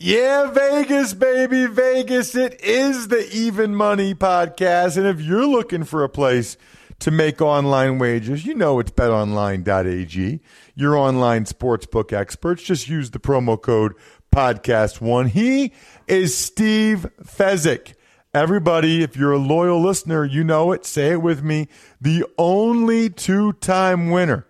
Yeah, Vegas, baby, Vegas. It is the Even Money Podcast. And if you're looking for a place to make online wagers, you know it's betonline.ag. Your online sportsbook experts. Just use the promo code podcast1. He is Steve Fezzik. Everybody, if you're a loyal listener, you know it. Say it with me. The only two time winner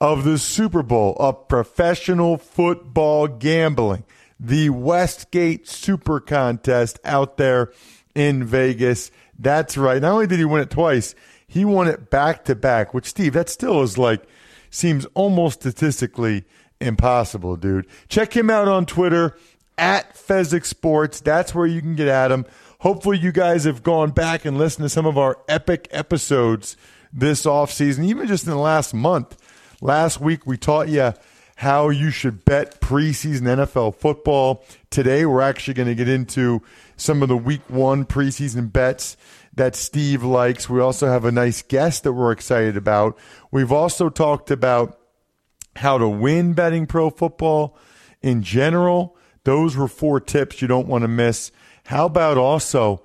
of the Super Bowl of professional football gambling the Westgate Super Contest out there in Vegas. That's right. Not only did he win it twice, he won it back to back, which, Steve, that still is like, seems almost statistically impossible, dude. Check him out on Twitter at Fezzik Sports. That's where you can get at him. Hopefully, you guys have gone back and listened to some of our epic episodes this off season, even just in the last month. Last week, we taught you how you should bet preseason NFL football. Today, we're actually going to get into some of the week one preseason bets that Steve likes. We also have a nice guest that we're excited about. We've also talked about how to win betting pro football in general. Those were four tips you don't want to miss. How about also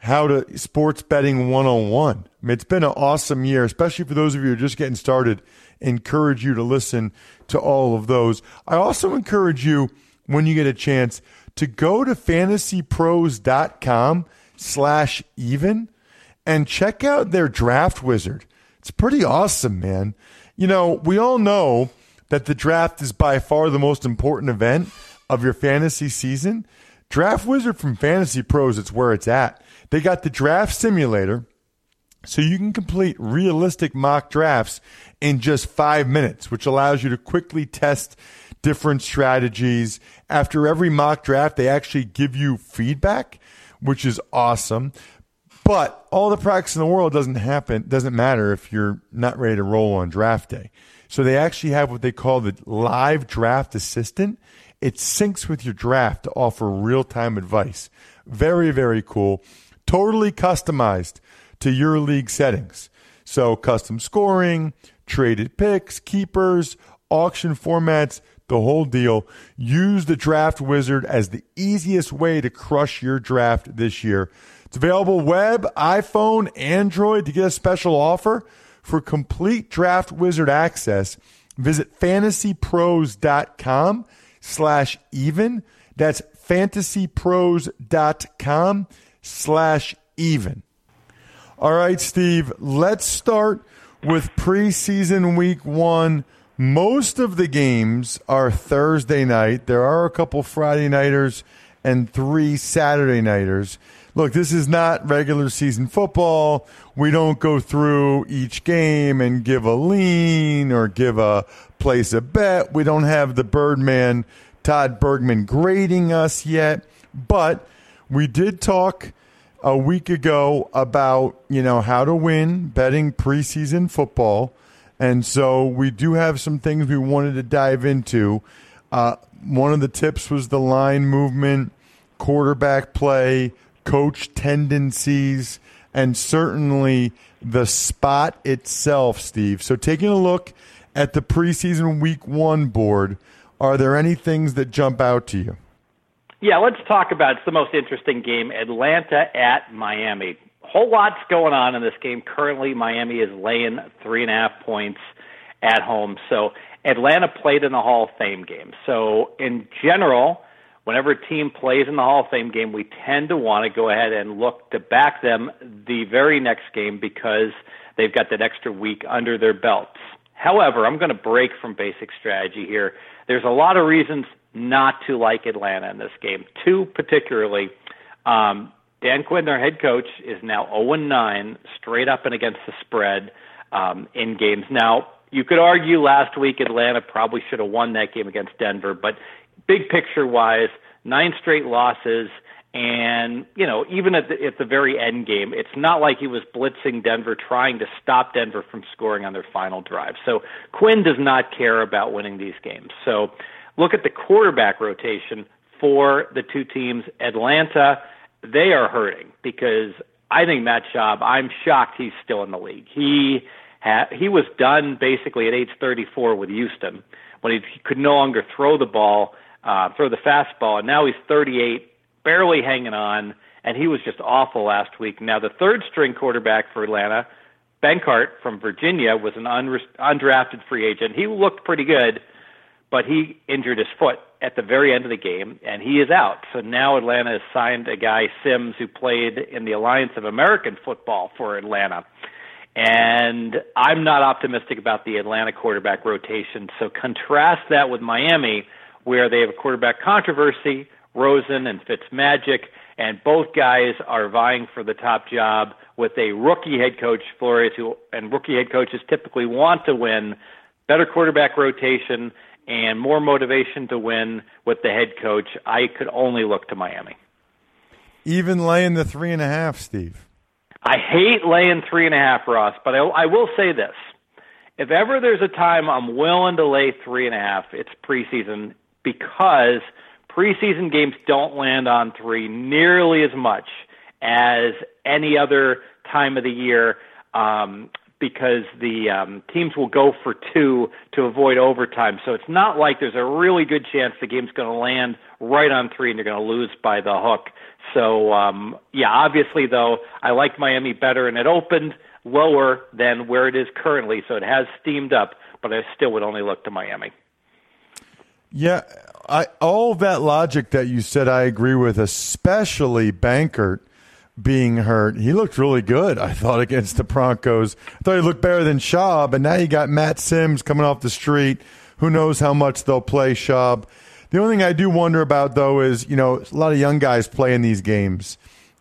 how to sports betting 101? I mean, it's been an awesome year, especially for those of you who are just getting started encourage you to listen to all of those. I also encourage you, when you get a chance, to go to fantasypros.com slash even and check out their draft wizard. It's pretty awesome, man. You know, we all know that the draft is by far the most important event of your fantasy season. Draft Wizard from Fantasy Pros, it's where it's at. They got the draft simulator so you can complete realistic mock drafts in just five minutes, which allows you to quickly test different strategies. After every mock draft, they actually give you feedback, which is awesome. But all the practice in the world doesn't happen, doesn't matter if you're not ready to roll on draft day. So they actually have what they call the live draft assistant. It syncs with your draft to offer real time advice. Very, very cool. Totally customized to your league settings. So, custom scoring, traded picks, keepers, auction formats, the whole deal. Use the Draft Wizard as the easiest way to crush your draft this year. It's available web, iPhone, Android to get a special offer for complete Draft Wizard access. Visit fantasypros.com slash even. That's fantasypros.com slash even. All right, Steve, let's start with preseason week one. Most of the games are Thursday night. There are a couple Friday nighters and three Saturday nighters. Look, this is not regular season football. We don't go through each game and give a lean or give a place a bet. We don't have the Birdman Todd Bergman grading us yet, but we did talk a week ago about you know how to win betting preseason football, and so we do have some things we wanted to dive into. Uh, one of the tips was the line movement, quarterback play, coach tendencies, and certainly the spot itself, Steve. So, taking a look at the preseason week one board, are there any things that jump out to you? Yeah, let's talk about it's the most interesting game Atlanta at Miami. Whole lot's going on in this game. Currently, Miami is laying three and a half points at home. So, Atlanta played in the Hall of Fame game. So, in general, whenever a team plays in the Hall of Fame game, we tend to want to go ahead and look to back them the very next game because they've got that extra week under their belts. However, I'm going to break from basic strategy here. There's a lot of reasons not to like Atlanta in this game. Two particularly. Um, Dan Quinn, their head coach, is now 0 9 straight up and against the spread um, in games. Now, you could argue last week Atlanta probably should have won that game against Denver, but big picture wise, nine straight losses. And you know, even at the, at the very end game, it's not like he was blitzing Denver, trying to stop Denver from scoring on their final drive. So Quinn does not care about winning these games. So look at the quarterback rotation for the two teams. Atlanta, they are hurting because I think Matt Schaub. I'm shocked he's still in the league. He ha- he was done basically at age 34 with Houston when he could no longer throw the ball, uh, throw the fastball, and now he's 38, barely hanging on, and he was just awful last week. Now the third string quarterback for Atlanta, Benkert from Virginia, was an undrafted free agent. He looked pretty good, but he injured his foot at the very end of the game, and he is out. So now Atlanta has signed a guy, Simms, who played in the Alliance of American Football for Atlanta. And I'm not optimistic about the Atlanta quarterback rotation. So contrast that with Miami, where they have a quarterback controversy, Rosen and Fitzmagic, and both guys are vying for the top job with a rookie head coach, Flores, who and rookie head coaches typically want to win. Better quarterback rotation and more motivation to win with the head coach. I could only look to Miami. Even laying the three and a half, Steve. I hate laying three and a half, Ross, but I, I will say this. If ever there's a time I'm willing to lay three and a half, it's preseason because preseason games don't land on three nearly as much as any other time of the year. Um, because the um, teams will go for two to avoid overtime. So it's not like there's a really good chance the game's going to land right on three and you're going to lose by the hook. So um, yeah, obviously though, I like Miami better, and it opened lower than where it is currently, so it has steamed up. But I still would only look to Miami. Yeah, I, all that logic that you said, I agree with, especially Benkert being hurt. He looked really good, I thought, against the Broncos. I thought he looked better than Schaub, and now you got Matt Simms coming off the street. Who knows how much they'll play Schaub? The only thing I do wonder about, though, is you know a lot of young guys play in these games,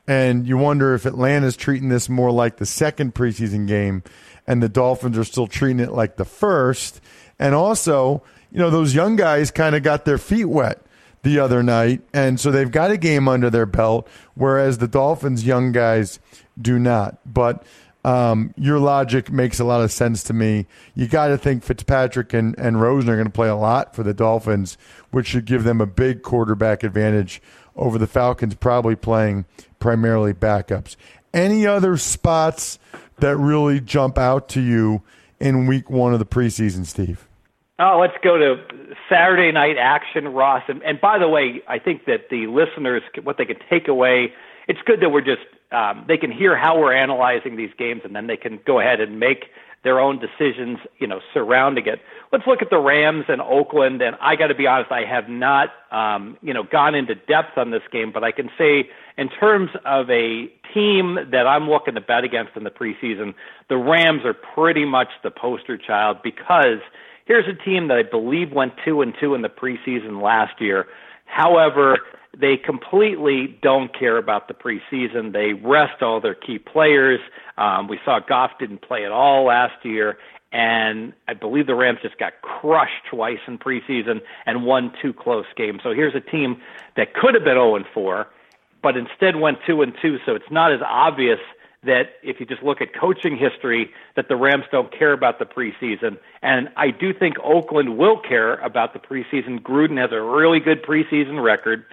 and you wonder if Atlanta's treating this more like the second preseason game, and the Dolphins are still treating it like the first. And also, you know, those young guys kind of got their feet wet the other night, and so they've got a game under their belt, whereas the Dolphins' young guys do not. But um, your logic makes a lot of sense to me. You got to think Fitzpatrick and, and Rosen are going to play a lot for the Dolphins, which should give them a big quarterback advantage over the Falcons, probably playing primarily backups. Any other spots that really jump out to you in week one of the preseason, Steve? Oh, let's go to Saturday night action, Ross. And, and by the way, I think that the listeners, what they can take away, it's good that we're just um, they can hear how we're analyzing these games, and then they can go ahead and make their own decisions, you know, surrounding it. Let's look at the Rams and Oakland. And I got to be honest, I have not, um, you know, gone into depth on this game, but I can say in terms of a team that I'm looking to bet against in the preseason, the Rams are pretty much the poster child because here's a team that I believe went two and two in the preseason last year. However, they completely don't care about the preseason. They rest all their key players. Um, we saw Goff didn't play at all last year, and I believe the Rams just got crushed twice in preseason and won two close games. So here's a team that could have been 0 and 4, but instead went 2 and 2. So it's not as obvious that if you just look at coaching history, that the Rams don't care about the preseason. And I do think Oakland will care about the preseason. Gruden has a really good preseason record.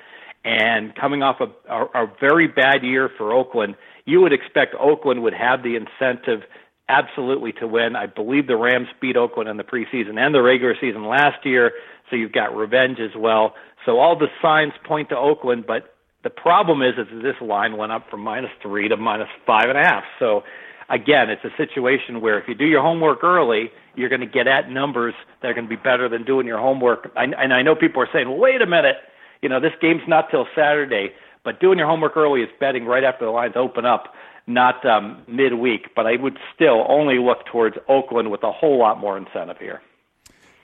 And coming off a, a, a very bad year for Oakland, you would expect Oakland would have the incentive absolutely to win. I believe the Rams beat Oakland in the preseason and the regular season last year, so you've got revenge as well. So all the signs point to Oakland, but the problem is that this line went up from minus three to minus five and a half. So again, it's a situation where if you do your homework early, you're going to get at numbers that are going to be better than doing your homework. I, and I know people are saying, well, wait a minute, you know, this game's not till Saturday, but doing your homework early is betting right after the lines open up not um, midweek, but I would still only look towards Oakland with a whole lot more incentive here.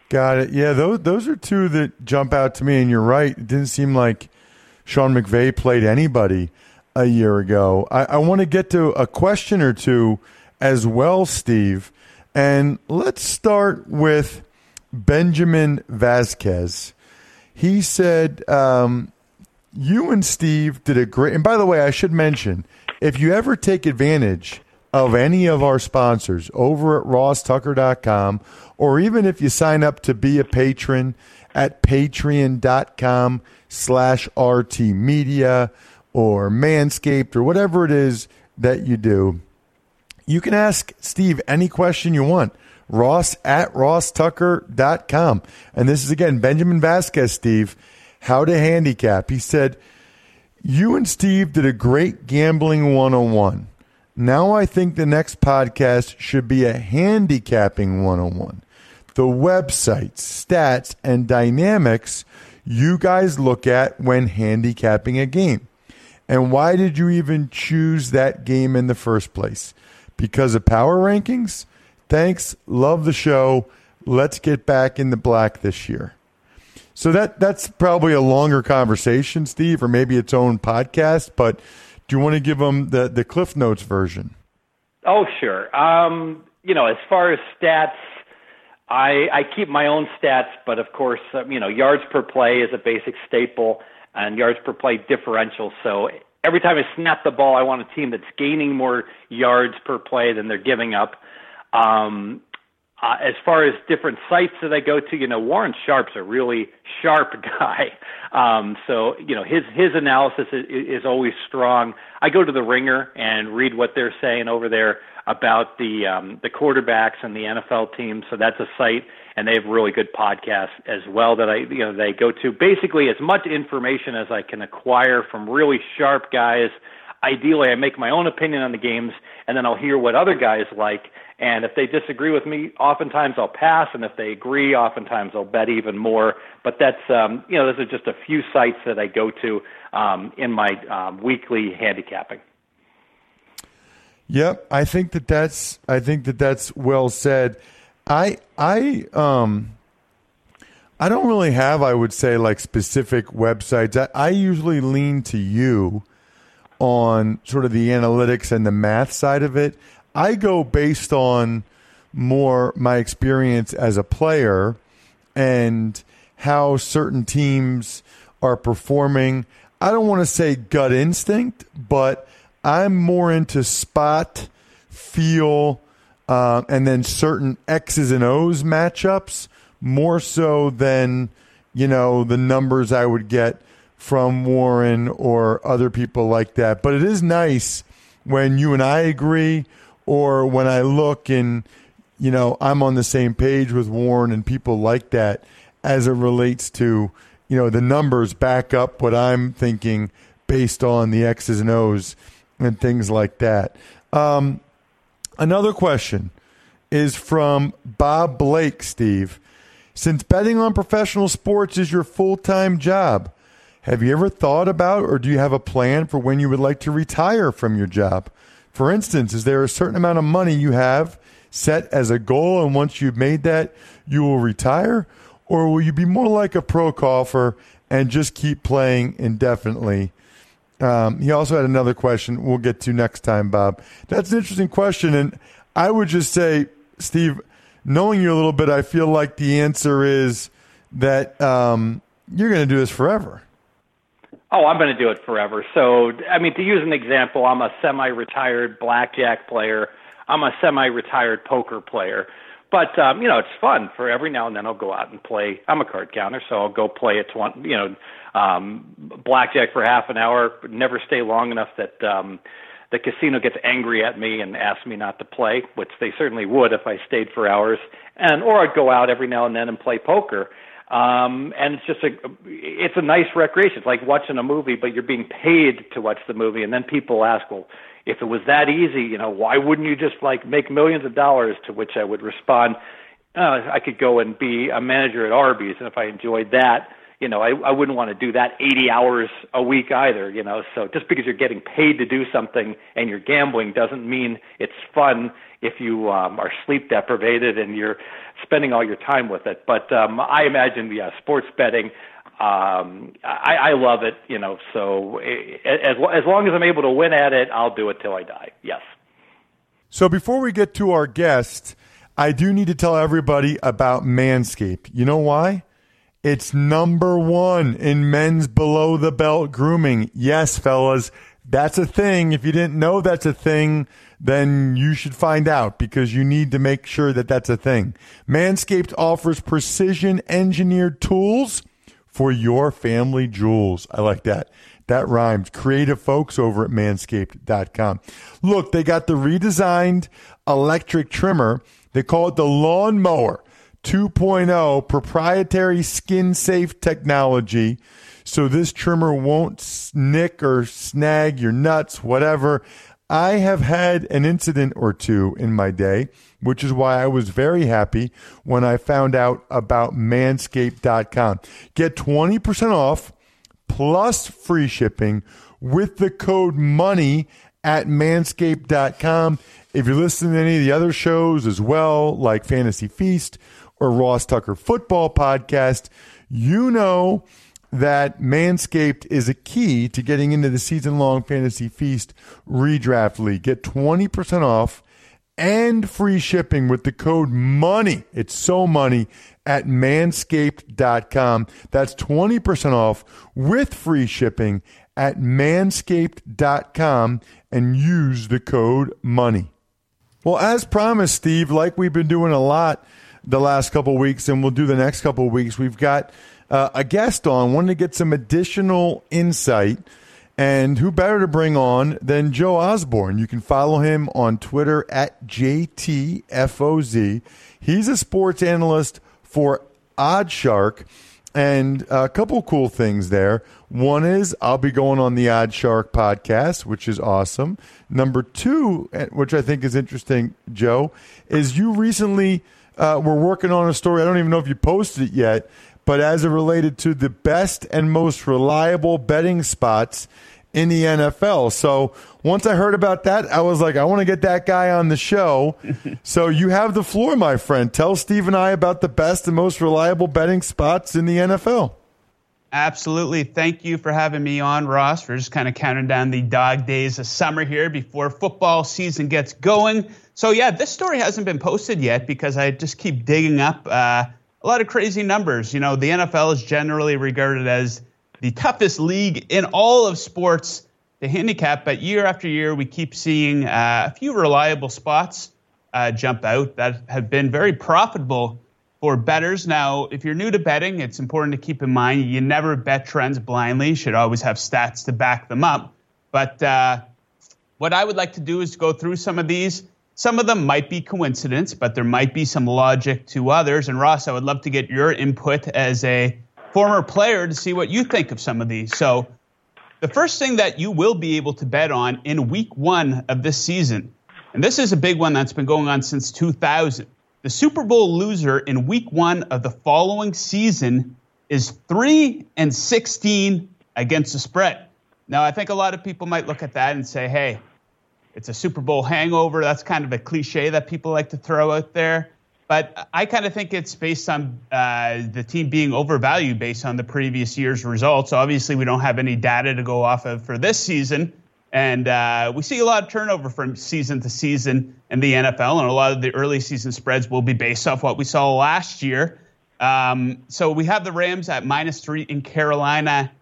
Got it. Yeah, those those are two that jump out to me, and you're right. It didn't seem like Sean McVay played anybody a year ago. I, I want to get to a question or two as well, Steve, and let's start with Benjamin Vasquez. He said, um, "You and Steve did a great." And by the way, I should mention if you ever take advantage of any of our sponsors over at rosstucker.com, or even if you sign up to be a patron at patreon.com slash RT Media or Manscaped or whatever it is that you do, you can ask Steve any question you want. Ross at rosstucker.com. And this is again Benjamin Vasquez, Steve, how to handicap. He said, you and Steve did a great gambling 101. Now I think the next podcast should be a handicapping 101. The websites, stats, and dynamics you guys look at when handicapping a game. And why did you even choose that game in the first place? Because of power rankings? Thanks. Love the show. Let's get back in the black this year. So that that's probably a longer conversation, Steve, or maybe its own podcast. But do you want to give them the the Cliff Notes version? Oh, sure. Um, you know, as far as stats, I I keep my own stats, but of course, um, you know, yards per play is a basic staple, and yards per play differential. So every time I snap the ball, I want a team that's gaining more yards per play than they're giving up. Um, uh, as far as different sites that I go to, you know, Warren Sharp's a really sharp guy. Um, so, you know, his his analysis is, is always strong. I go to the Ringer and read what they're saying over there about the um, the quarterbacks and the NFL teams. So that's a site, and they have really good podcasts as well that I you know they go to. Basically, as much information as I can acquire from really sharp guys. Ideally, I make my own opinion on the games, and then I'll hear what other guys like and if they disagree with me, oftentimes I'll pass, and if they agree, oftentimes I'll bet even more. But that's um, you know, those are just a few sites that I go to um, in my um, weekly handicapping. Yep, I think that that's I think that that's well said. I I um I don't really have I would say like specific websites. I, I usually lean to you on sort of the analytics and the math side of it. I go based on more my experience as a player and how certain teams are performing. I don't want to say gut instinct, but I'm more into spot, feel, uh, and then certain X's and O's matchups more so than, you know, the numbers I would get from Warren or other people like that. But it is nice when you and I agree or when I look and you know I'm on the same page with Warren and people like that as it relates to you know the numbers back up what I'm thinking based on the X's and O's and things like that. Um, another question is from Bob Blake, Steve. Since betting on professional sports is your full time job, have you ever thought about or do you have a plan for when you would like to retire from your job? For instance, is there a certain amount of money you have set as a goal, and once you've made that, you will retire? Or will you be more like a pro golfer and just keep playing indefinitely? Um, he also had another question we'll get to next time, Bob. That's an interesting question. And I would just say, Steve, knowing you a little bit, I feel like the answer is that um, you're going to do this forever. Oh, I'm going to do it forever. So, I mean, to use an example, I'm a semi-retired blackjack player. I'm a semi-retired poker player. but um, you know, it's fun. For every now and then, I'll go out and play. I'm a card counter, so I'll go play at one, you know, um, blackjack for half an hour. Never stay long enough that um, the casino gets angry at me and asks me not to play, which they certainly would if I stayed for hours. And or I'd go out every now and then and play poker. Um, and it's just a, it's a nice recreation. It's like watching a movie, but you're being paid to watch the movie. And then people ask, well, if it was that easy, you know, why wouldn't you just like make millions of dollars? To which I would respond, uh, I could go and be a manager at Arby's, and if I enjoyed that, you know, I, I wouldn't want to do that 80 hours a week either, you know. So just because you're getting paid to do something and you're gambling doesn't mean it's fun if you um, are sleep deprived and you're spending all your time with it. But um, I imagine, yeah, sports betting. Um, I, I love it, you know. So as as long as I'm able to win at it, I'll do it till I die. Yes. So before we get to our guest, I do need to tell everybody about Manscaped. You know why? It's number one in men's below the belt grooming. Yes, fellas, that's a thing. If you didn't know that's a thing, then you should find out because you need to make sure that that's a thing. Manscaped offers precision engineered tools for your family jewels. I like that. That rhymes. Creative folks over at manscaped.com. Look, they got the redesigned electric trimmer. They call it the lawn mower 2.0 proprietary skin safe technology. So this trimmer won't nick or snag your nuts, whatever. I have had an incident or two in my day, which is why I was very happy when I found out about manscaped.com. Get 20% off plus free shipping with the code MONEY at manscaped.com. If you're listening to any of the other shows as well, like Fantasy Feast, or Ross Tucker Football Podcast, you know that Manscaped is a key to getting into the season long fantasy feast redraft league. Get 20% off and free shipping with the code MONEY. It's so money at manscaped.com. That's 20% off with free shipping at manscaped.com and use the code MONEY. Well, as promised, Steve, like we've been doing a lot the last couple weeks, and we'll do the next couple weeks. We've got uh, a guest on, wanted to get some additional insight. And who better to bring on than Joe Osborne? You can follow him on Twitter at JTFOZ. He's a sports analyst for OddsShark. And a couple cool things there. One is I'll be going on the OddsShark podcast, which is awesome. Number two, eh, which I think is interesting, Joe, is you recently – uh, we're working on a story. I don't even know if you posted it yet, but as it related to the best and most reliable betting spots in the NFL. So once I heard about that, I was like, I want to get that guy on the show. so you have the floor, my friend. Tell Steve and I about the best and most reliable betting spots in the NFL. Absolutely. Thank you for having me on, Ross. We're just kind of counting down the dog days of summer here before football season gets going. So yeah, this story hasn't been posted yet because I just keep digging up uh, a lot of crazy numbers. You know, the NFL is generally regarded as the toughest league in all of sports to handicap, but year after year we keep seeing uh, a few reliable spots uh, jump out that have been very profitable for betters. Now, if you're new to betting, it's important to keep in mind you never bet trends blindly. You should always have stats to back them up. But uh, what I would like to do is go through some of these some of them might be coincidence, but there might be some logic to others. And Ross, I would love to get your input as a former player to see what you think of some of these. So, the first thing that you will be able to bet on in week one of this season, and this is a big one that's been going on since 2000. The Super Bowl loser in week one of the following season is 3 and 16 against the spread. Now, I think a lot of people might look at that and say, hey, it's a Super Bowl hangover. That's kind of a cliche that people like to throw out there. But I kind of think it's based on uh, the team being overvalued based on the previous year's results. Obviously, we don't have any data to go off of for this season. And uh, we see a lot of turnover from season to season in the NFL, and a lot of the early season spreads will be based off what we saw last year. Um, so we have the Rams at minus three in Carolina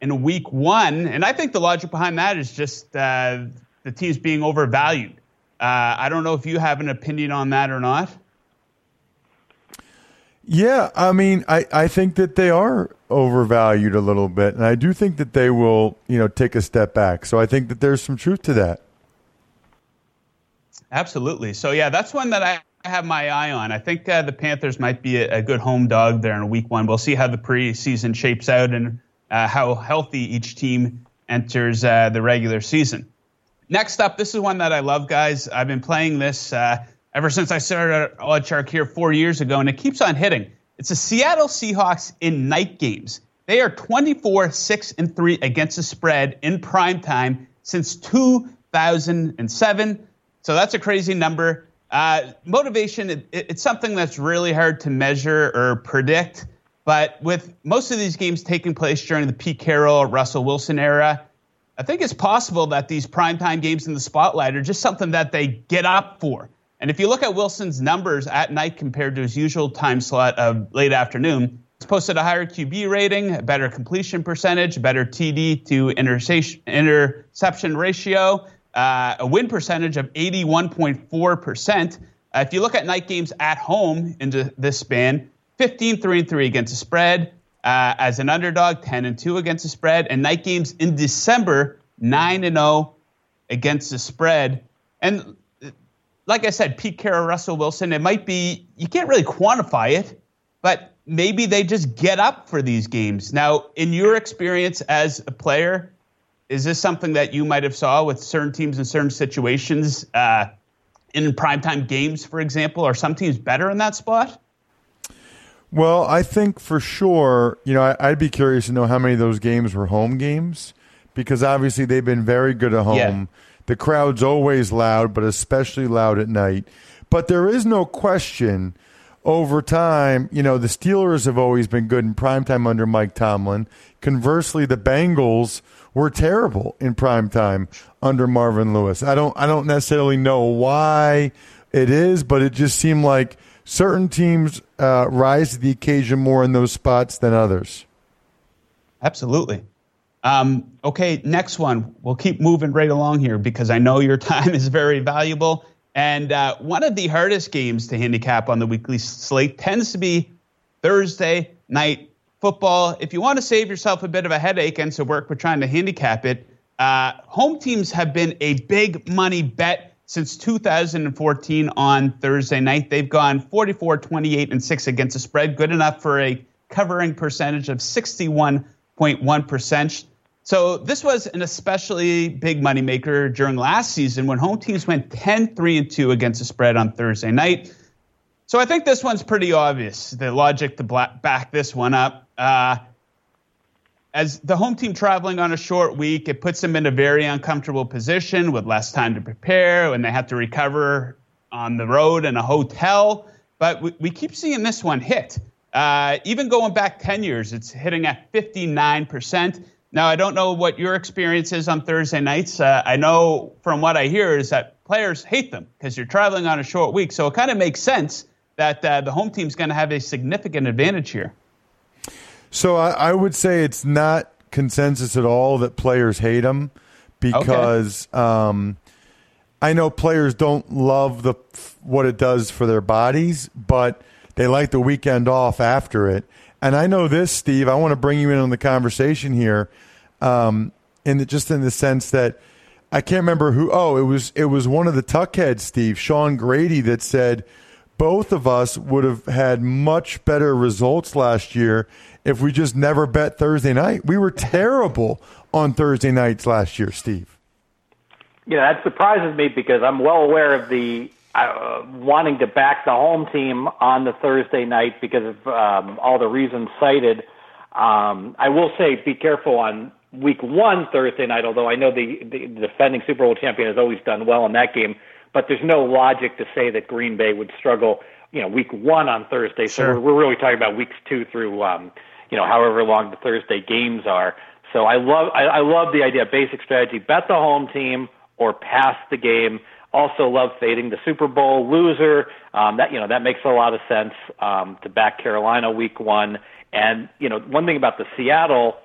in week one. And I think the logic behind that is just uh, the team's being overvalued. Uh, I don't know if you have an opinion on that or not. Yeah, I mean, I, I think that they are overvalued a little bit, and I do think that they will, you know, take a step back. So I think that there's some truth to that. Absolutely. So yeah, that's one that I have my eye on. I think uh, the Panthers might be a, a, good home dog there in week one. We'll see how the preseason shapes out and uh, how healthy each team enters uh, the regular season. Next up, this is one that I love, guys. I've been playing this uh, ever since I started OddsShark here four years ago, and it keeps on hitting. It's the Seattle Seahawks in night games. They are 24 6 and 3 against the spread in prime time since 2007. So that's a crazy number. Uh, motivation, it, it's something that's really hard to measure or predict. But with most of these games taking place during the Pete Carroll, Russell Wilson era, I think it's possible that these primetime games in the spotlight are just something that they get up for. And if you look at Wilson's numbers at night compared to his usual time slot of late afternoon, he's posted a higher QB rating, a better completion percentage, better TD to interception ratio, uh, a win percentage of 81.4%. Uh, if you look at night games at home in this span, 15 3 and 3 against the spread, uh, as an underdog, 10 and 2 against the spread, and night games in December, 9 and 0 against the spread. And like I said, Pete Carroll, Russell Wilson, it might be, you can't really quantify it, but maybe they just get up for these games. Now, in your experience as a player, is this something that you might have saw with certain teams in certain situations uh, in primetime games, for example? Are some teams better in that spot? Well, I think for sure, you know, I, would be curious to know how many of those games were home games because obviously they've been very good at home. Yeah. The crowd's always loud, but especially loud at night. But there is no question over time, you know, the Steelers have always been good in primetime under Mike Tomlin. Conversely, the Bengals were terrible in primetime under Marvin Lewis. I don't I don't necessarily know why it is, but it just seemed like certain teams uh, rise to the occasion more in those spots than others. Absolutely. Um, okay, next one. We'll keep moving right along here because I know your time is very valuable. And uh, one of the hardest games to handicap on the weekly slate tends to be Thursday night football. If you want to save yourself a bit of a headache and to work with trying to handicap it, uh, home teams have been a big money bet since 2014 on Thursday night. They've gone 44, 28, and 6 against the spread, good enough for a covering percentage of 61.1%. So this was an especially big moneymaker during last season when home teams went 10, 3, and 2 against the spread on Thursday night. So I think this one's pretty obvious, the logic to back this one up. Uh, as the home team traveling on a short week, it puts them in a very uncomfortable position with less time to prepare and they have to recover on the road in a hotel. But we, we keep seeing this one hit. Uh, even going back 10 years, it's hitting at 59%. Now, I don't know what your experience is on Thursday nights. Uh, I know from what I hear is that players hate them because you're traveling on a short week. So it kind of makes sense that uh, the home team's going to have a significant advantage here. So I, I, would say it's not consensus at all that players hate him because okay. um, I know players don't love the what it does for their bodies, but they like the weekend off after it. And I know this, Steve. I want to bring you in on the conversation here, um, in the, just in the sense that I can't remember who. Oh, it was it was one of the Tuckheads, Steve Sean Grady, that said both of us would have had much better results last year if we just never bet Thursday night. We were terrible on Thursday nights last year, Steve. You know, that surprises me because I'm well aware of the uh, wanting to back the home team on the Thursday night because of um, all the reasons cited. Um, I will say be careful on week one Thursday night, although I know the, the defending Super Bowl champion has always done well in that game, but there's no logic to say that Green Bay would struggle, you know, week one on Thursday. So we're, we're really talking about weeks two through um, you know, however long the Thursday games are. So I love I, I love the idea. Basic strategy: bet the home team or pass the game. Also love fading the Super Bowl loser. Um, that you know that makes a lot of sense um, to back Carolina week one. And you know one thing about the Seattle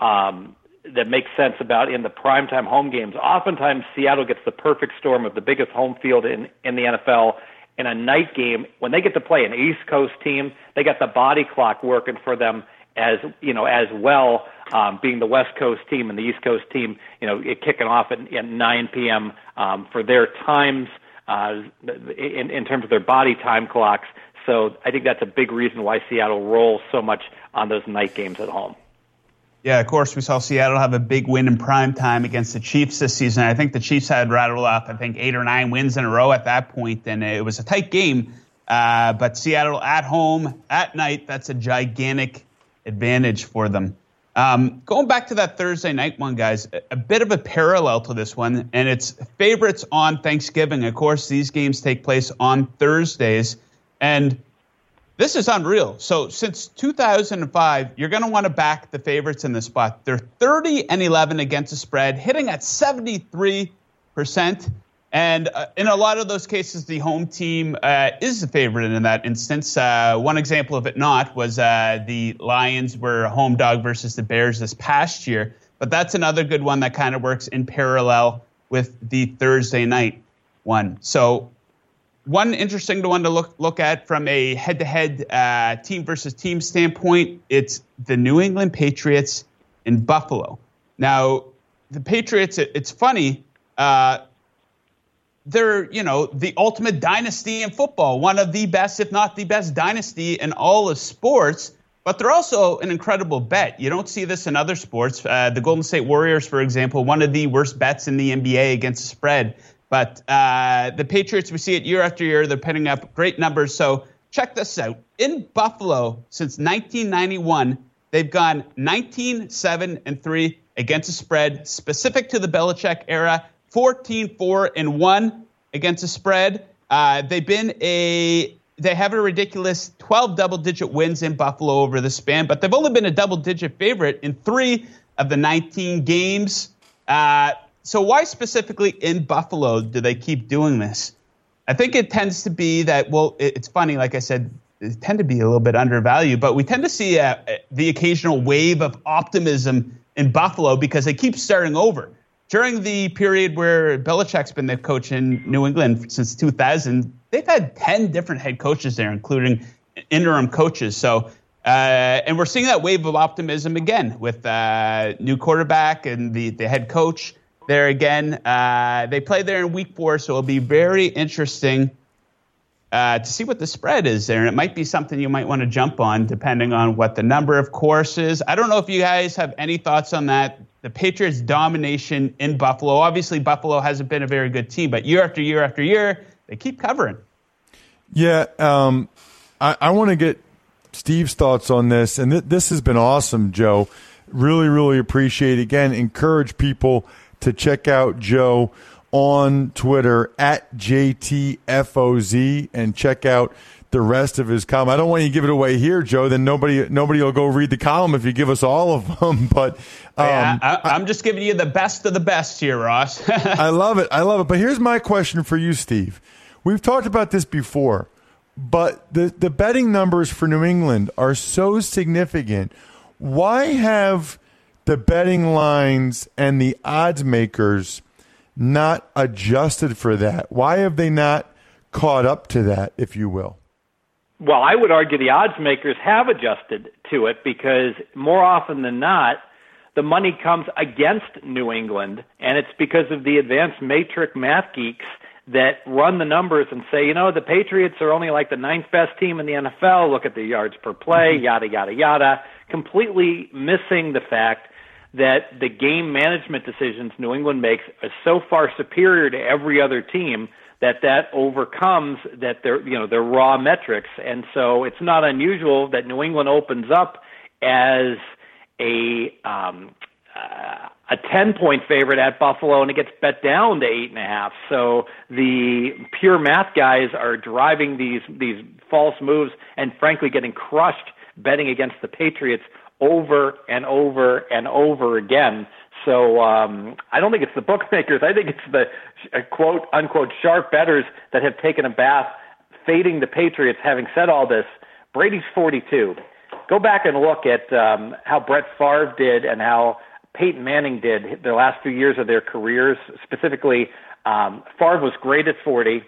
um, that makes sense about in the primetime home games. Oftentimes Seattle gets the perfect storm of the biggest home field in in the NFL in a night game, when they get to play an East Coast team, they got the body clock working for them as you know as well, um, being the West Coast team and the East Coast team, you know, it kicking off at, at 9 p.m. Um, for their times uh, in, in terms of their body time clocks. So I think that's a big reason why Seattle rolls so much on those night games at home. Yeah, of course, we saw Seattle have a big win in prime time against the Chiefs this season. I think the Chiefs had rattled off, I think, eight or nine wins in a row at that point, and it was a tight game. Uh, but Seattle at home at night, that's a gigantic advantage for them. Um, going back to that Thursday night one, guys, a, bit of a parallel to this one, and it's favorites on Thanksgiving. Of course, these games take place on Thursdays, and this is unreal. So since 2005, you're going to want to back the favorites in this spot. They're 30 and 11 against the spread, hitting at 73 percent. And uh, in a lot of those cases, the home team uh, is the favorite in that instance. Uh, one example of it not was uh, the Lions were home dog versus the Bears this past year. But that's another good one that kind of works in parallel with the Thursday night one. So one interesting one to look look at from a head-to-head uh, team versus team standpoint, it's the New England Patriots in Buffalo. Now, the Patriots, it, it's funny. They're, you know, the ultimate dynasty in football, one of the best, if not the best dynasty in all of sports. But they're also an incredible bet. You don't see this in other sports. Uh, the Golden State Warriors, for example, one of the worst bets in the NBA against the spread. But uh, the Patriots, we see it year after year. They're putting up great numbers. So check this out. In Buffalo, since 1991, they've gone 19, 7, and 3 against the spread, specific to the Belichick era. 14 4 and 1 against the spread. Uh, they've been a they have a ridiculous 12 double digit wins in Buffalo over the span, but they've only been a double digit favorite in three of the 19 games. Uh, so, why specifically in Buffalo do they keep doing this? I think it tends to be that, well, it's funny, like I said, they tend to be a little bit undervalued, but we tend to see a, the occasional wave of optimism in Buffalo because they keep starting over during the period where Belichick's been the coach in New England since 2000, they've had 10 different head coaches there, including interim coaches. So, uh, and we're seeing that wave of optimism again with uh, new quarterback and the, the head coach there again. Uh, they play there in week four, so it'll be very interesting uh, to see what the spread is there. And it might be something you might want to jump on depending on what the number of courses. I don't know if you guys have any thoughts on that the Patriots' domination in Buffalo. Obviously, Buffalo hasn't been a very good team, but year after year after year, they keep covering. Yeah, um, I, I want to get Steve's thoughts on this, and th- this has been awesome, Joe. Really, really appreciate. Again, encourage people to check out Joe on Twitter at JTFOZ and check out the rest of his column. I don't want you to give it away here, Joe. Then nobody nobody will go read the column if you give us all of them. But um, yeah, I, am just giving you the best of the best here, Ross. I love it. I love it. But here's my question for you, Steve. We've talked about this before, but the the betting numbers for New England are so significant. Why have the betting lines and the odds makers not adjusted for that? Why have they not caught up to that, if you will? Well, I would argue the odds makers have adjusted to it because more often than not, the money comes against New England, and it's because of the advanced matrix math geeks that run the numbers and say, you know, the Patriots are only like the ninth best team in the NFL. Look at the yards per play, mm-hmm. yada, yada, yada. Completely missing the fact that the game management decisions New England makes are so far superior to every other team that that overcomes that their you know their raw metrics, and so it's not unusual that New England opens up as a um, uh, a ten point favorite at Buffalo, and it gets bet down to eight and a half. So the pure math guys are driving these these false moves, and frankly, getting crushed betting against the Patriots over and over and over again. So um, I don't think it's the bookmakers. I think it's the uh, quote unquote sharp betters that have taken a bath fading the Patriots. Having said all this, Brady's 42. Go back and look at um, how Brett Favre did and how Peyton Manning did the last few years of their careers. Specifically, um, Favre was great at 40,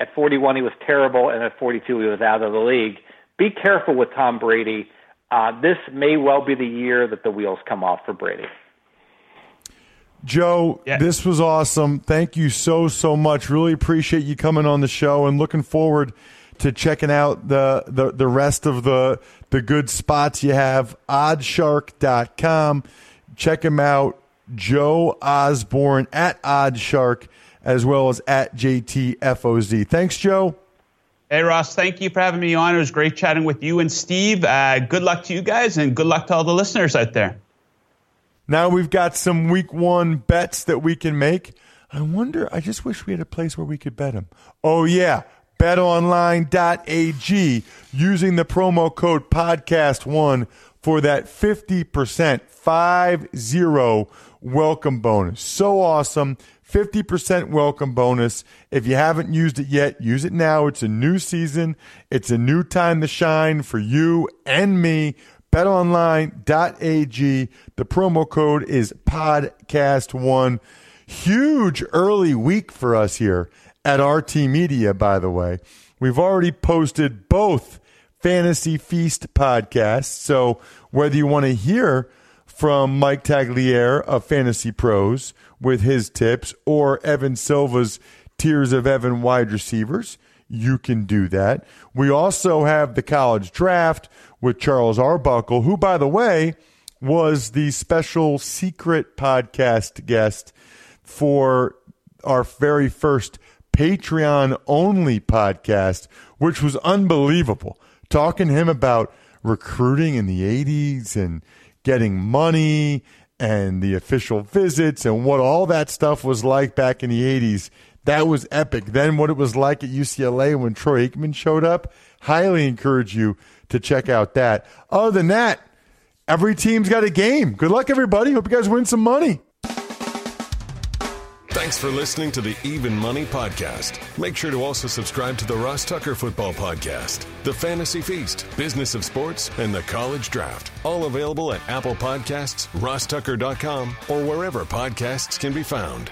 At 41, he was terrible, and at 42, he was out of the league. Be careful with Tom Brady. Uh, this may well be the year that the wheels come off for Brady. Joe, yeah. this was awesome. Thank you so, so much. Really appreciate you coming on the show and looking forward to checking out the, the, the rest of the, the good spots you have. Oddshark.com. Check him out. Joe Osborne at Oddshark as well as at JTFOZ. Thanks, Joe. Hey, Ross, thank you for having me on. It was great chatting with you and Steve. Uh, good luck to you guys and good luck to all the listeners out there. Now we've got some week one bets that we can make. I wonder, I just wish we had a place where we could bet them. Oh, yeah. BetOnline.ag using the promo code podcast1 for that 50% 5 0 welcome bonus. So awesome. 50% welcome bonus. If you haven't used it yet, use it now. It's a new season. It's a new time to shine for you and me. BetOnline.ag. The promo code is podcast1. Huge early week for us here at RT Media, by the way. We've already posted both Fantasy Feast podcasts. So whether you want to hear from Mike Tagliere of Fantasy Pros with his tips or Evan Silva's Tiers of Evan wide receivers, you can do that. We also have the college draft with Charles Arbuckle, who, by the way, was the special secret podcast guest for our very first Patreon only podcast, which was unbelievable. Talking to him about recruiting in the 80s and getting money and the official visits and what all that stuff was like back in the 80s. That was epic. Then what it was like at UCLA when Troy Aikman showed up. Highly encourage you to check out that. Other than that, every team's got a game. Good luck, everybody. Hope you guys win some money. Thanks for listening to the Even Money Podcast. Make sure to also subscribe to the Ross Tucker Football Podcast, The Fantasy Feast, Business of Sports, and the College Draft. All available at Apple Podcasts, rosstucker.com, or wherever podcasts can be found.